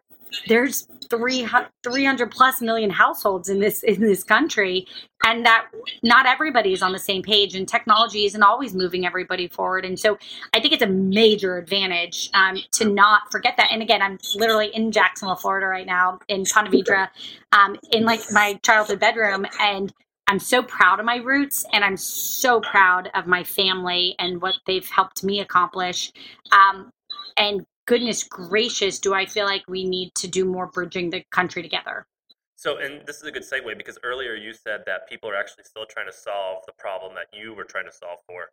there's 300 plus million households in this in this country and that not everybody is on the same page and technology isn't always moving everybody forward and so i think it's a major advantage um, to not forget that and again i'm literally in jacksonville florida right now in ponte vedra um, in like my childhood bedroom and I'm so proud of my roots and I'm so proud of my family and what they've helped me accomplish. Um, and goodness gracious, do I feel like we need to do more bridging the country together? So, and this is a good segue because earlier you said that people are actually still trying to solve the problem that you were trying to solve for.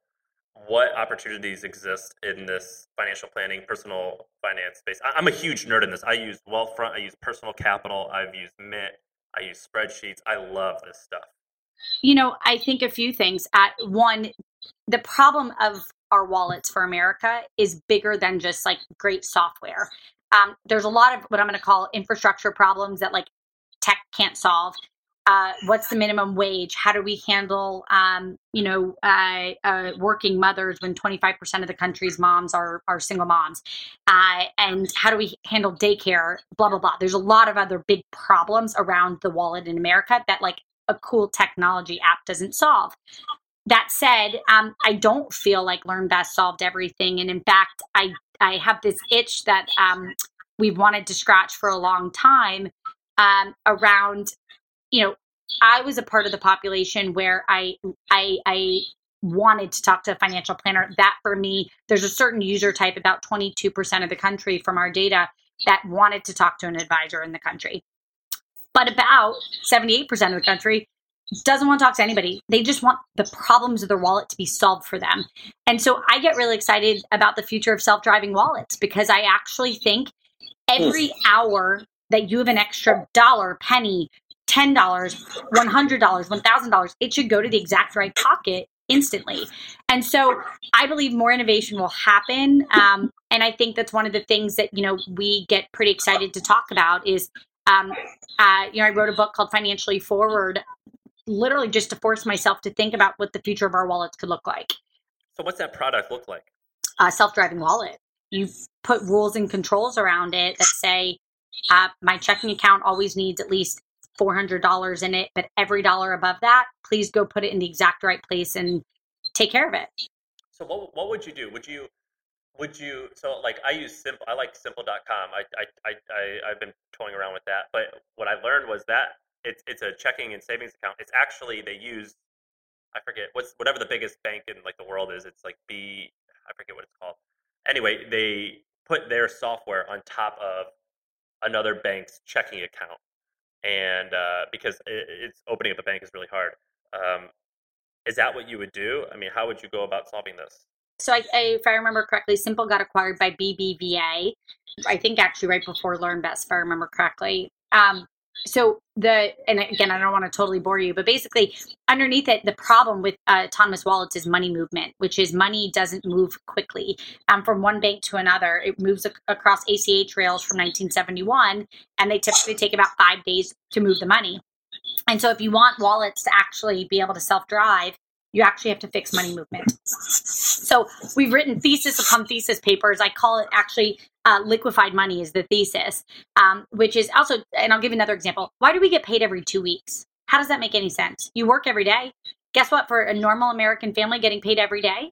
What opportunities exist in this financial planning, personal finance space? I'm a huge nerd in this. I use Wealthfront, I use Personal Capital, I've used Mint, I use spreadsheets. I love this stuff. You know, I think a few things. At one, the problem of our wallets for America is bigger than just like great software. Um, there's a lot of what I'm going to call infrastructure problems that like tech can't solve. Uh, what's the minimum wage? How do we handle, um, you know, uh, uh, working mothers when 25% of the country's moms are are single moms? Uh, and how do we handle daycare? Blah blah blah. There's a lot of other big problems around the wallet in America that like a cool technology app doesn't solve. That said, um, I don't feel like LearnVest solved everything, and in fact, I I have this itch that um, we've wanted to scratch for a long time um, around, you know, I was a part of the population where I I I wanted to talk to a financial planner. That for me, there's a certain user type, about 22% of the country from our data, that wanted to talk to an advisor in the country. But about 78% of the country doesn't want to talk to anybody. They just want the problems of their wallet to be solved for them. And so I get really excited about the future of self driving wallets because I actually think every hour that you have an extra dollar, penny, $10, $100, $1,000, it should go to the exact right pocket instantly. And so I believe more innovation will happen. Um, and I think that's one of the things that, you know, we get pretty excited to talk about is, um, uh, you know, I wrote a book called Financially Forward, literally just to force myself to think about what the future of our wallets could look like. So what's that product look like? A self-driving wallet. You put rules and controls around it that say, uh, my checking account always needs at least $400 in it, but every dollar above that, please go put it in the exact right place and take care of it. So what what would you do? Would you would you so like I use simple I like simple.com. I I, I I've been toying around with that, but what I learned was that it's it's a checking and savings account. It's actually they use I forget what's whatever the biggest bank in like the world is. It's like B I forget what it's called. Anyway, they put their software on top of another bank's checking account and uh, because it, it's opening up a bank is really hard. Um, is that what you would do? I mean, how would you go about solving this? So, I, I, if I remember correctly, Simple got acquired by BBVA. I think actually right before LearnVest, if I remember correctly. Um, so the and again i don't want to totally bore you but basically underneath it the problem with uh, autonomous wallets is money movement which is money doesn't move quickly. Um, from one bank to another it moves ac- across ach rails from 1971 and they typically take about five days to move the money. And so if you want wallets to actually be able to self-drive you actually have to fix money movement. So we've written thesis upon thesis papers. I call it actually uh, liquefied money is the thesis, um, which is also, and I'll give another example. Why do we get paid every two weeks? How does that make any sense? You work every day. Guess what? For a normal American family, getting paid every day,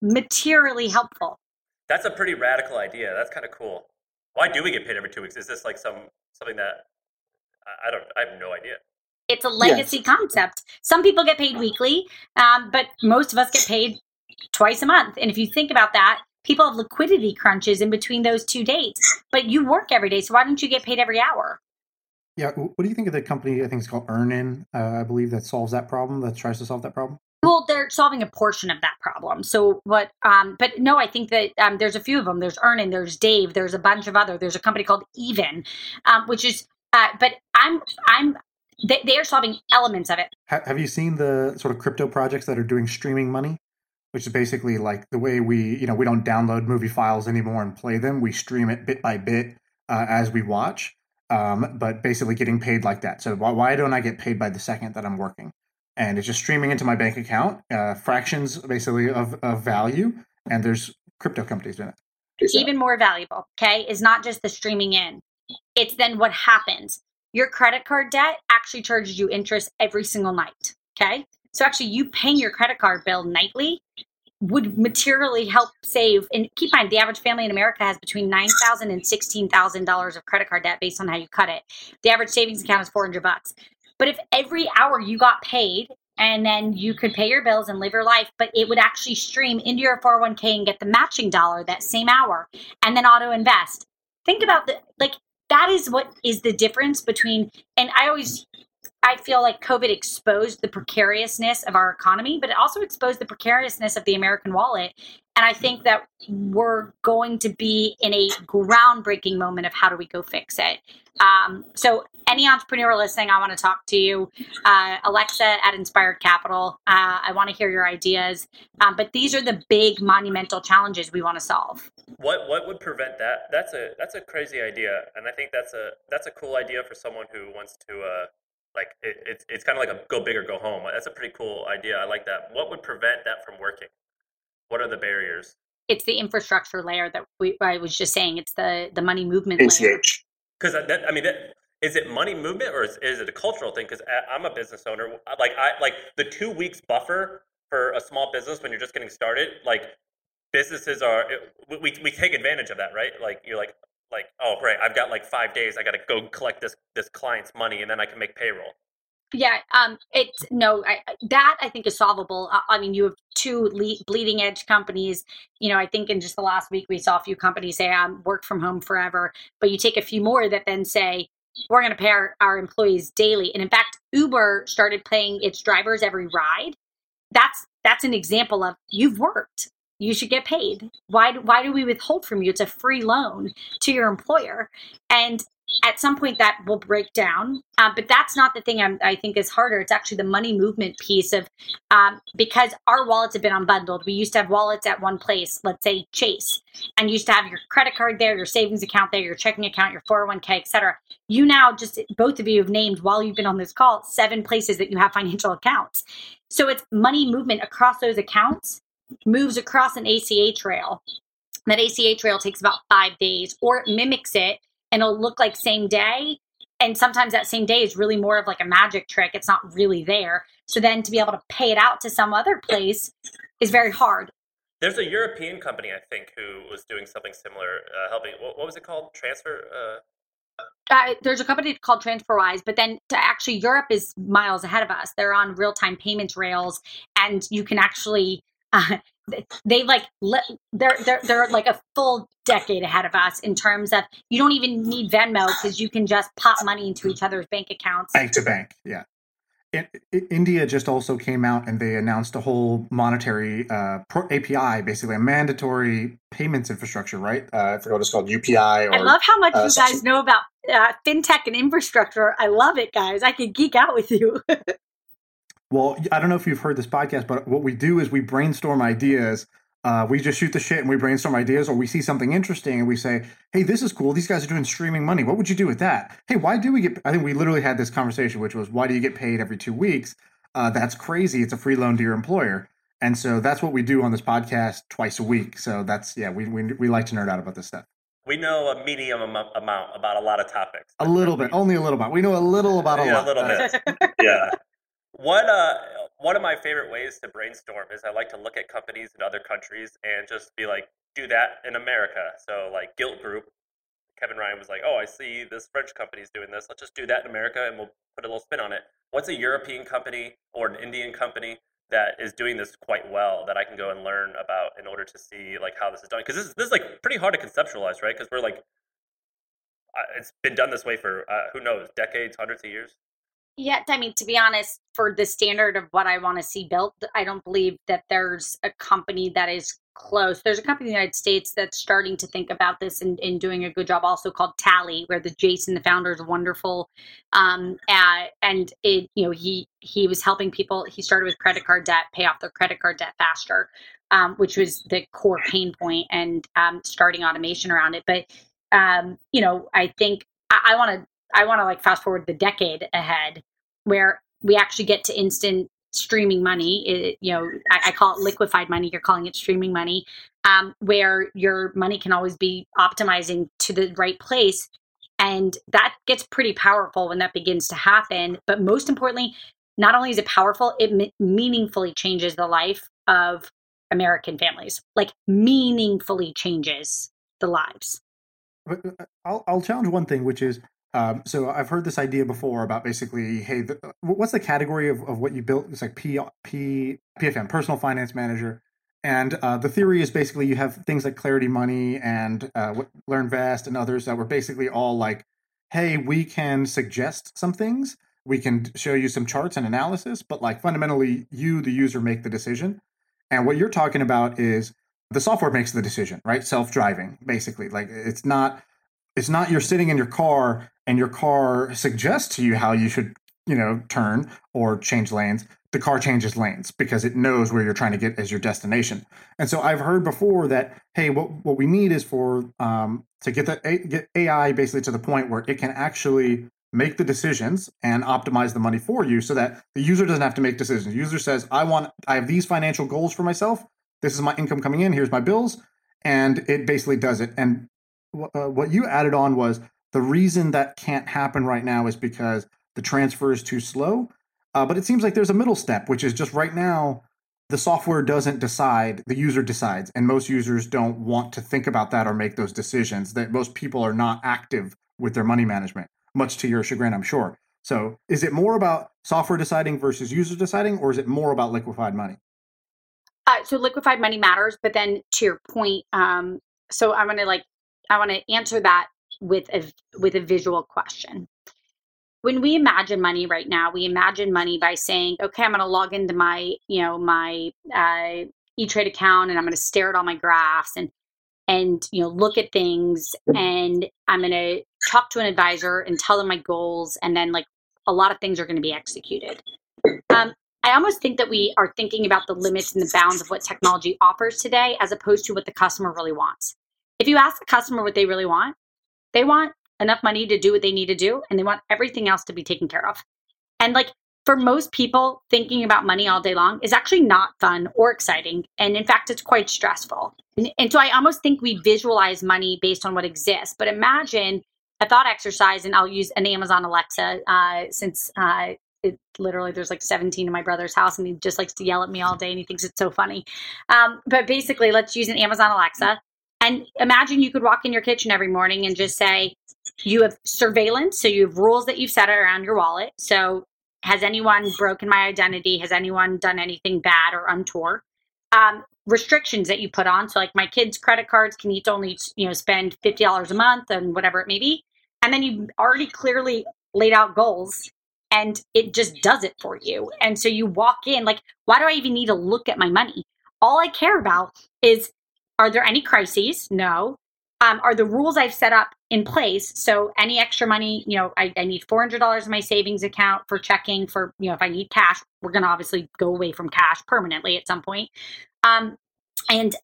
materially helpful. That's a pretty radical idea. That's kind of cool. Why do we get paid every two weeks? Is this like some something that I don't? I have no idea. It's a legacy yes. concept. Some people get paid weekly, um, but most of us get paid twice a month. And if you think about that, people have liquidity crunches in between those two dates. But you work every day, so why don't you get paid every hour? Yeah, what do you think of the company? I think it's called Earnin. Uh, I believe that solves that problem. That tries to solve that problem. Well, they're solving a portion of that problem. So what? Um, but no, I think that um, there's a few of them. There's Earnin, there's Dave, there's a bunch of other. There's a company called Even, um, which is. Uh, but I'm I'm they, they are solving elements of it. Have you seen the sort of crypto projects that are doing streaming money? Which is basically like the way we, you know, we don't download movie files anymore and play them. We stream it bit by bit uh, as we watch, um, but basically getting paid like that. So why, why don't I get paid by the second that I'm working? And it's just streaming into my bank account, uh, fractions basically of, of value, and there's crypto companies doing it. Even more valuable, okay, is not just the streaming in. It's then what happens your credit card debt actually charges you interest every single night. Okay. So actually, you paying your credit card bill nightly would materially help save. And keep in mind, the average family in America has between nine thousand and sixteen thousand dollars of credit card debt based on how you cut it. The average savings account is four hundred bucks. But if every hour you got paid and then you could pay your bills and live your life, but it would actually stream into your 401k and get the matching dollar that same hour and then auto invest. Think about the like that is what is the difference between and i always i feel like covid exposed the precariousness of our economy but it also exposed the precariousness of the american wallet and i think that we're going to be in a groundbreaking moment of how do we go fix it um, so any entrepreneur listening i want to talk to you uh, alexa at inspired capital uh, i want to hear your ideas um, but these are the big monumental challenges we want to solve what what would prevent that? That's a that's a crazy idea, and I think that's a that's a cool idea for someone who wants to uh like it, it's it's kind of like a go big or go home. That's a pretty cool idea. I like that. What would prevent that from working? What are the barriers? It's the infrastructure layer that we I was just saying. It's the the money movement ACH. Because that, I mean that is it money movement or is, is it a cultural thing? Because I'm a business owner. Like I like the two weeks buffer for a small business when you're just getting started. Like businesses are we, we take advantage of that, right? Like you're like like oh great, I've got like five days. I got to go collect this this client's money and then I can make payroll. Yeah, um, it's no, I, that I think is solvable. I, I mean, you have two le- bleeding edge companies. You know, I think in just the last week we saw a few companies say, "I'm work from home forever," but you take a few more that then say, "We're going to pay our, our employees daily." And in fact, Uber started paying its drivers every ride. That's that's an example of you've worked. You should get paid. Why why do we withhold from you? It's a free loan to your employer, and at some point that will break down. Um, but that's not the thing I'm, i think is harder. It's actually the money movement piece of um, because our wallets have been unbundled. We used to have wallets at one place, let's say Chase, and you used to have your credit card there, your savings account there, your checking account, your 401k, etc. You now just both of you have named while you've been on this call seven places that you have financial accounts. So it's money movement across those accounts moves across an ACH rail. That ACH rail takes about five days, or it mimics it and it'll look like same day. And sometimes that same day is really more of like a magic trick. It's not really there. So then to be able to pay it out to some other place is very hard. There's a European company, I think, who was doing something similar, uh, helping. What, what, was it called? Transfer. Uh... Uh, there's a company called TransferWise, but then to actually Europe is miles ahead of us. They're on real time payments rails, and you can actually uh, they like they're they're they're like a full decade ahead of us in terms of you don't even need Venmo because you can just pop money into each other's bank accounts. Bank to bank, yeah. In, in, India just also came out and they announced a whole monetary uh, pro- API, basically a mandatory payments infrastructure, right? Uh, I forgot what it's called, UPI. Or, I love how much uh, you guys know about uh, fintech and infrastructure. I love it, guys. I could geek out with you. (laughs) Well, I don't know if you've heard this podcast, but what we do is we brainstorm ideas. Uh, we just shoot the shit and we brainstorm ideas, or we see something interesting and we say, "Hey, this is cool. These guys are doing streaming money. What would you do with that? Hey, why do we get?" I think we literally had this conversation, which was, "Why do you get paid every two weeks? Uh, that's crazy. It's a free loan to your employer." And so that's what we do on this podcast twice a week. So that's yeah, we we, we like to nerd out about this stuff. We know a medium amount about a lot of topics. A little bit, only a little bit. We know a little about a yeah, lot. A little bit. (laughs) yeah. What uh, one of my favorite ways to brainstorm is I like to look at companies in other countries and just be like, do that in America. So like Gilt Group, Kevin Ryan was like, oh, I see this French company is doing this. Let's just do that in America and we'll put a little spin on it. What's a European company or an Indian company that is doing this quite well that I can go and learn about in order to see like how this is done? Because this is this is like pretty hard to conceptualize, right? Because we're like, it's been done this way for uh, who knows, decades, hundreds of years. Yeah, I mean, to be honest, for the standard of what I want to see built, I don't believe that there's a company that is close. There's a company in the United States that's starting to think about this and, and doing a good job also called Tally, where the Jason, the founder, is wonderful. Um, uh, and it, you know, he he was helping people. He started with credit card debt, pay off their credit card debt faster, um, which was the core pain point, and um, starting automation around it. But um, you know, I think I, I want to I want to like fast forward the decade ahead where we actually get to instant streaming money. It, you know, I, I, call it liquefied money. You're calling it streaming money, um, where your money can always be optimizing to the right place. And that gets pretty powerful when that begins to happen. But most importantly, not only is it powerful, it meaningfully changes the life of American families. Like meaningfully changes the lives. Uh, I'll, I'll challenge one thing, which is um, so I've heard this idea before about basically, hey, the, uh, what's the category of, of what you built? It's like P, P, PFM, personal finance manager. And uh, the theory is basically you have things like Clarity Money and uh, LearnVest and others that were basically all like, hey, we can suggest some things, we can show you some charts and analysis, but like fundamentally, you, the user, make the decision. And what you're talking about is the software makes the decision, right? Self driving, basically. Like it's not it's not you're sitting in your car and your car suggests to you how you should, you know, turn or change lanes. The car changes lanes because it knows where you're trying to get as your destination. And so I've heard before that, hey, what what we need is for um, to get that get AI basically to the point where it can actually make the decisions and optimize the money for you so that the user doesn't have to make decisions. The user says, I want I have these financial goals for myself. This is my income coming in, here's my bills, and it basically does it. And uh, what you added on was The reason that can't happen right now is because the transfer is too slow. Uh, but it seems like there's a middle step, which is just right now, the software doesn't decide, the user decides. And most users don't want to think about that or make those decisions. That most people are not active with their money management, much to your chagrin, I'm sure. So is it more about software deciding versus user deciding, or is it more about liquefied money? Uh, so liquefied money matters, but then to your point, um, so I'm gonna like I want to answer that with a with a visual question. When we imagine money right now, we imagine money by saying, "Okay, I'm going to log into my you know my uh, E Trade account and I'm going to stare at all my graphs and and you know look at things and I'm going to talk to an advisor and tell them my goals and then like a lot of things are going to be executed." Um, I almost think that we are thinking about the limits and the bounds of what technology offers today as opposed to what the customer really wants. If you ask the customer what they really want, they want enough money to do what they need to do and they want everything else to be taken care of. And like for most people, thinking about money all day long is actually not fun or exciting. And in fact, it's quite stressful. And, and so I almost think we visualize money based on what exists. But imagine a thought exercise, and I'll use an Amazon Alexa uh, since uh, it literally there's like 17 in my brother's house and he just likes to yell at me all day and he thinks it's so funny um, but basically let's use an amazon alexa and imagine you could walk in your kitchen every morning and just say you have surveillance so you have rules that you've set around your wallet. So has anyone broken my identity? Has anyone done anything bad or untoward? Um, restrictions that you put on. So like my kids credit cards can each only you know spend $50 a month and whatever it may be. And then you've already clearly laid out goals and it just does it for you. And so you walk in, like, why do I even need to look at my money? All I care about is are there any crises? No. Um, are the rules I've set up in place? So any extra money, you know, I, I need $400 in my savings account for checking for, you know, if I need cash, we're going to obviously go away from cash permanently at some point. Um, and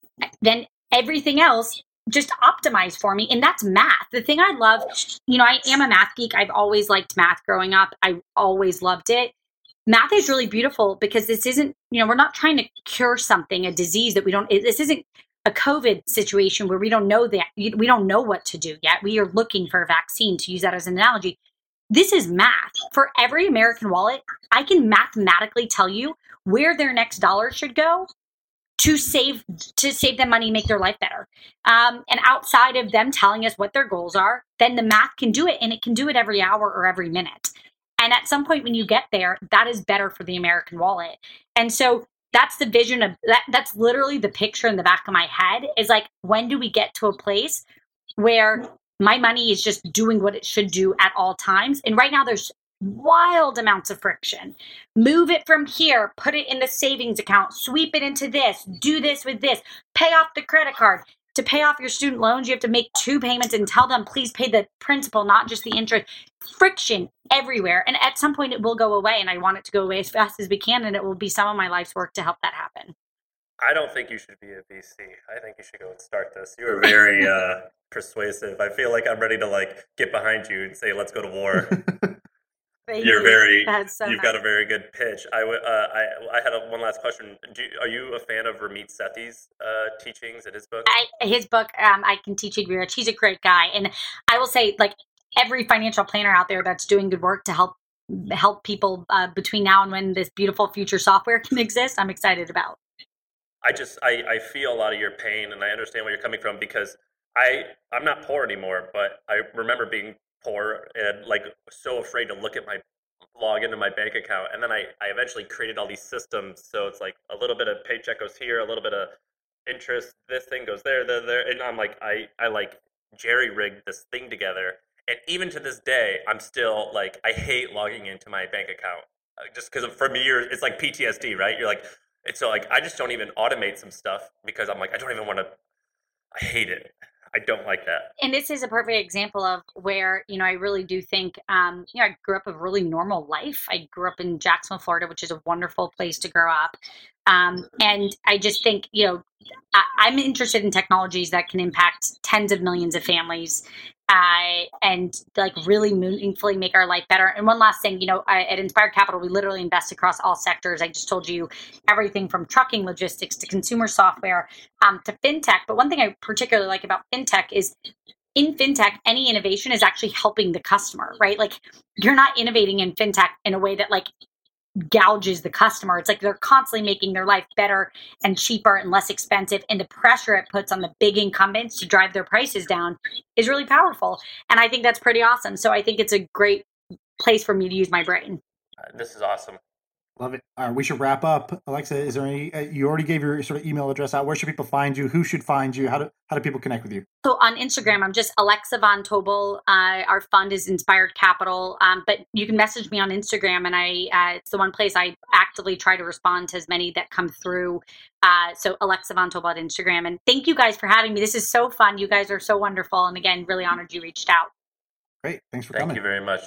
then everything else just optimize for me and that's math the thing i love you know i am a math geek i've always liked math growing up i always loved it math is really beautiful because this isn't you know we're not trying to cure something a disease that we don't this isn't a covid situation where we don't know that we don't know what to do yet. We are looking for a vaccine to use that as an analogy. This is math. For every american wallet i can mathematically tell you where their next dollar should go to save to save them money make their life better. Um, and outside of them telling us what their goals are then the math can do it and it can do it every hour or every minute. And at some point when you get there that is better for the american wallet. And so that's the vision of that that's literally the picture in the back of my head is like when do we get to a place where my money is just doing what it should do at all times and right now there's wild amounts of friction. Move it from here, put it in the savings account, sweep it into this, do this with this, pay off the credit card. To pay off your student loans, you have to make two payments and tell them, please pay the principal, not just the interest. Friction everywhere. And at some point, it will go away. And I want it to go away as fast as we can. And it will be some of my life's work to help that happen. I don't think you should be a VC. I think you should go and start this. You are very uh, persuasive. I feel like I'm ready to like get behind you and say, let's go to war. (laughs) Thank You're you. very. So you've nice. got a very good pitch. I w- uh, I I had a, one last question. Do you, are you a fan of Ramit Sethi's uh, teachings in his book? I, his book, um, I Can Teach You Rich. He's a great guy, and I will say, like every financial planner out there that's doing good work to help help people uh, between now and when this beautiful future software (laughs) can exist, I'm excited about. I just I, I feel a lot of your pain and I understand where you're coming from because I I'm not poor anymore, but I remember being poor and like so afraid to look at my log into my bank account and then I, I eventually created all these systems so it's like a little bit of paycheck goes here, a little bit of interest, this thing goes there, there, there and I'm like I, I like jerry rigged this thing together and even to this day I'm still like I hate logging into my bank account uh, just because for me you're, it's like PTSD, right? You're like it's so like I just don't even automate some stuff because I'm like I don't even want to. I hate it. I don't like that. And this is a perfect example of where, you know, I really do think, um, you know, I grew up a really normal life. I grew up in Jacksonville, Florida, which is a wonderful place to grow up. Um, and I just think, you know, I, I'm interested in technologies that can impact tens of millions of families uh, and like really meaningfully make our life better. And one last thing, you know, I, at Inspired Capital, we literally invest across all sectors. I just told you everything from trucking logistics to consumer software um, to fintech. But one thing I particularly like about fintech is in fintech, any innovation is actually helping the customer, right? Like you're not innovating in fintech in a way that like gouges the customer. It's like they're constantly making their life better and cheaper and less expensive. And the pressure it puts on the big incumbents to drive their prices down is really powerful. And I think that's pretty awesome. So I think it's a great place for me to use my brain. Uh, this is awesome. Love it. All right, we should wrap up. Alexa, is there any? Uh, you already gave your sort of email address out. Where should people find you? Who should find you? How do how do people connect with you? So on Instagram, I'm just Alexa Von Tobel. Uh, our fund is Inspired Capital, um, but you can message me on Instagram, and I uh, it's the one place I actively try to respond to as many that come through. Uh, so Alexa Von Tobel at Instagram, and thank you guys for having me. This is so fun. You guys are so wonderful, and again, really honored you reached out. Great, thanks for Thank coming. Thank you very much.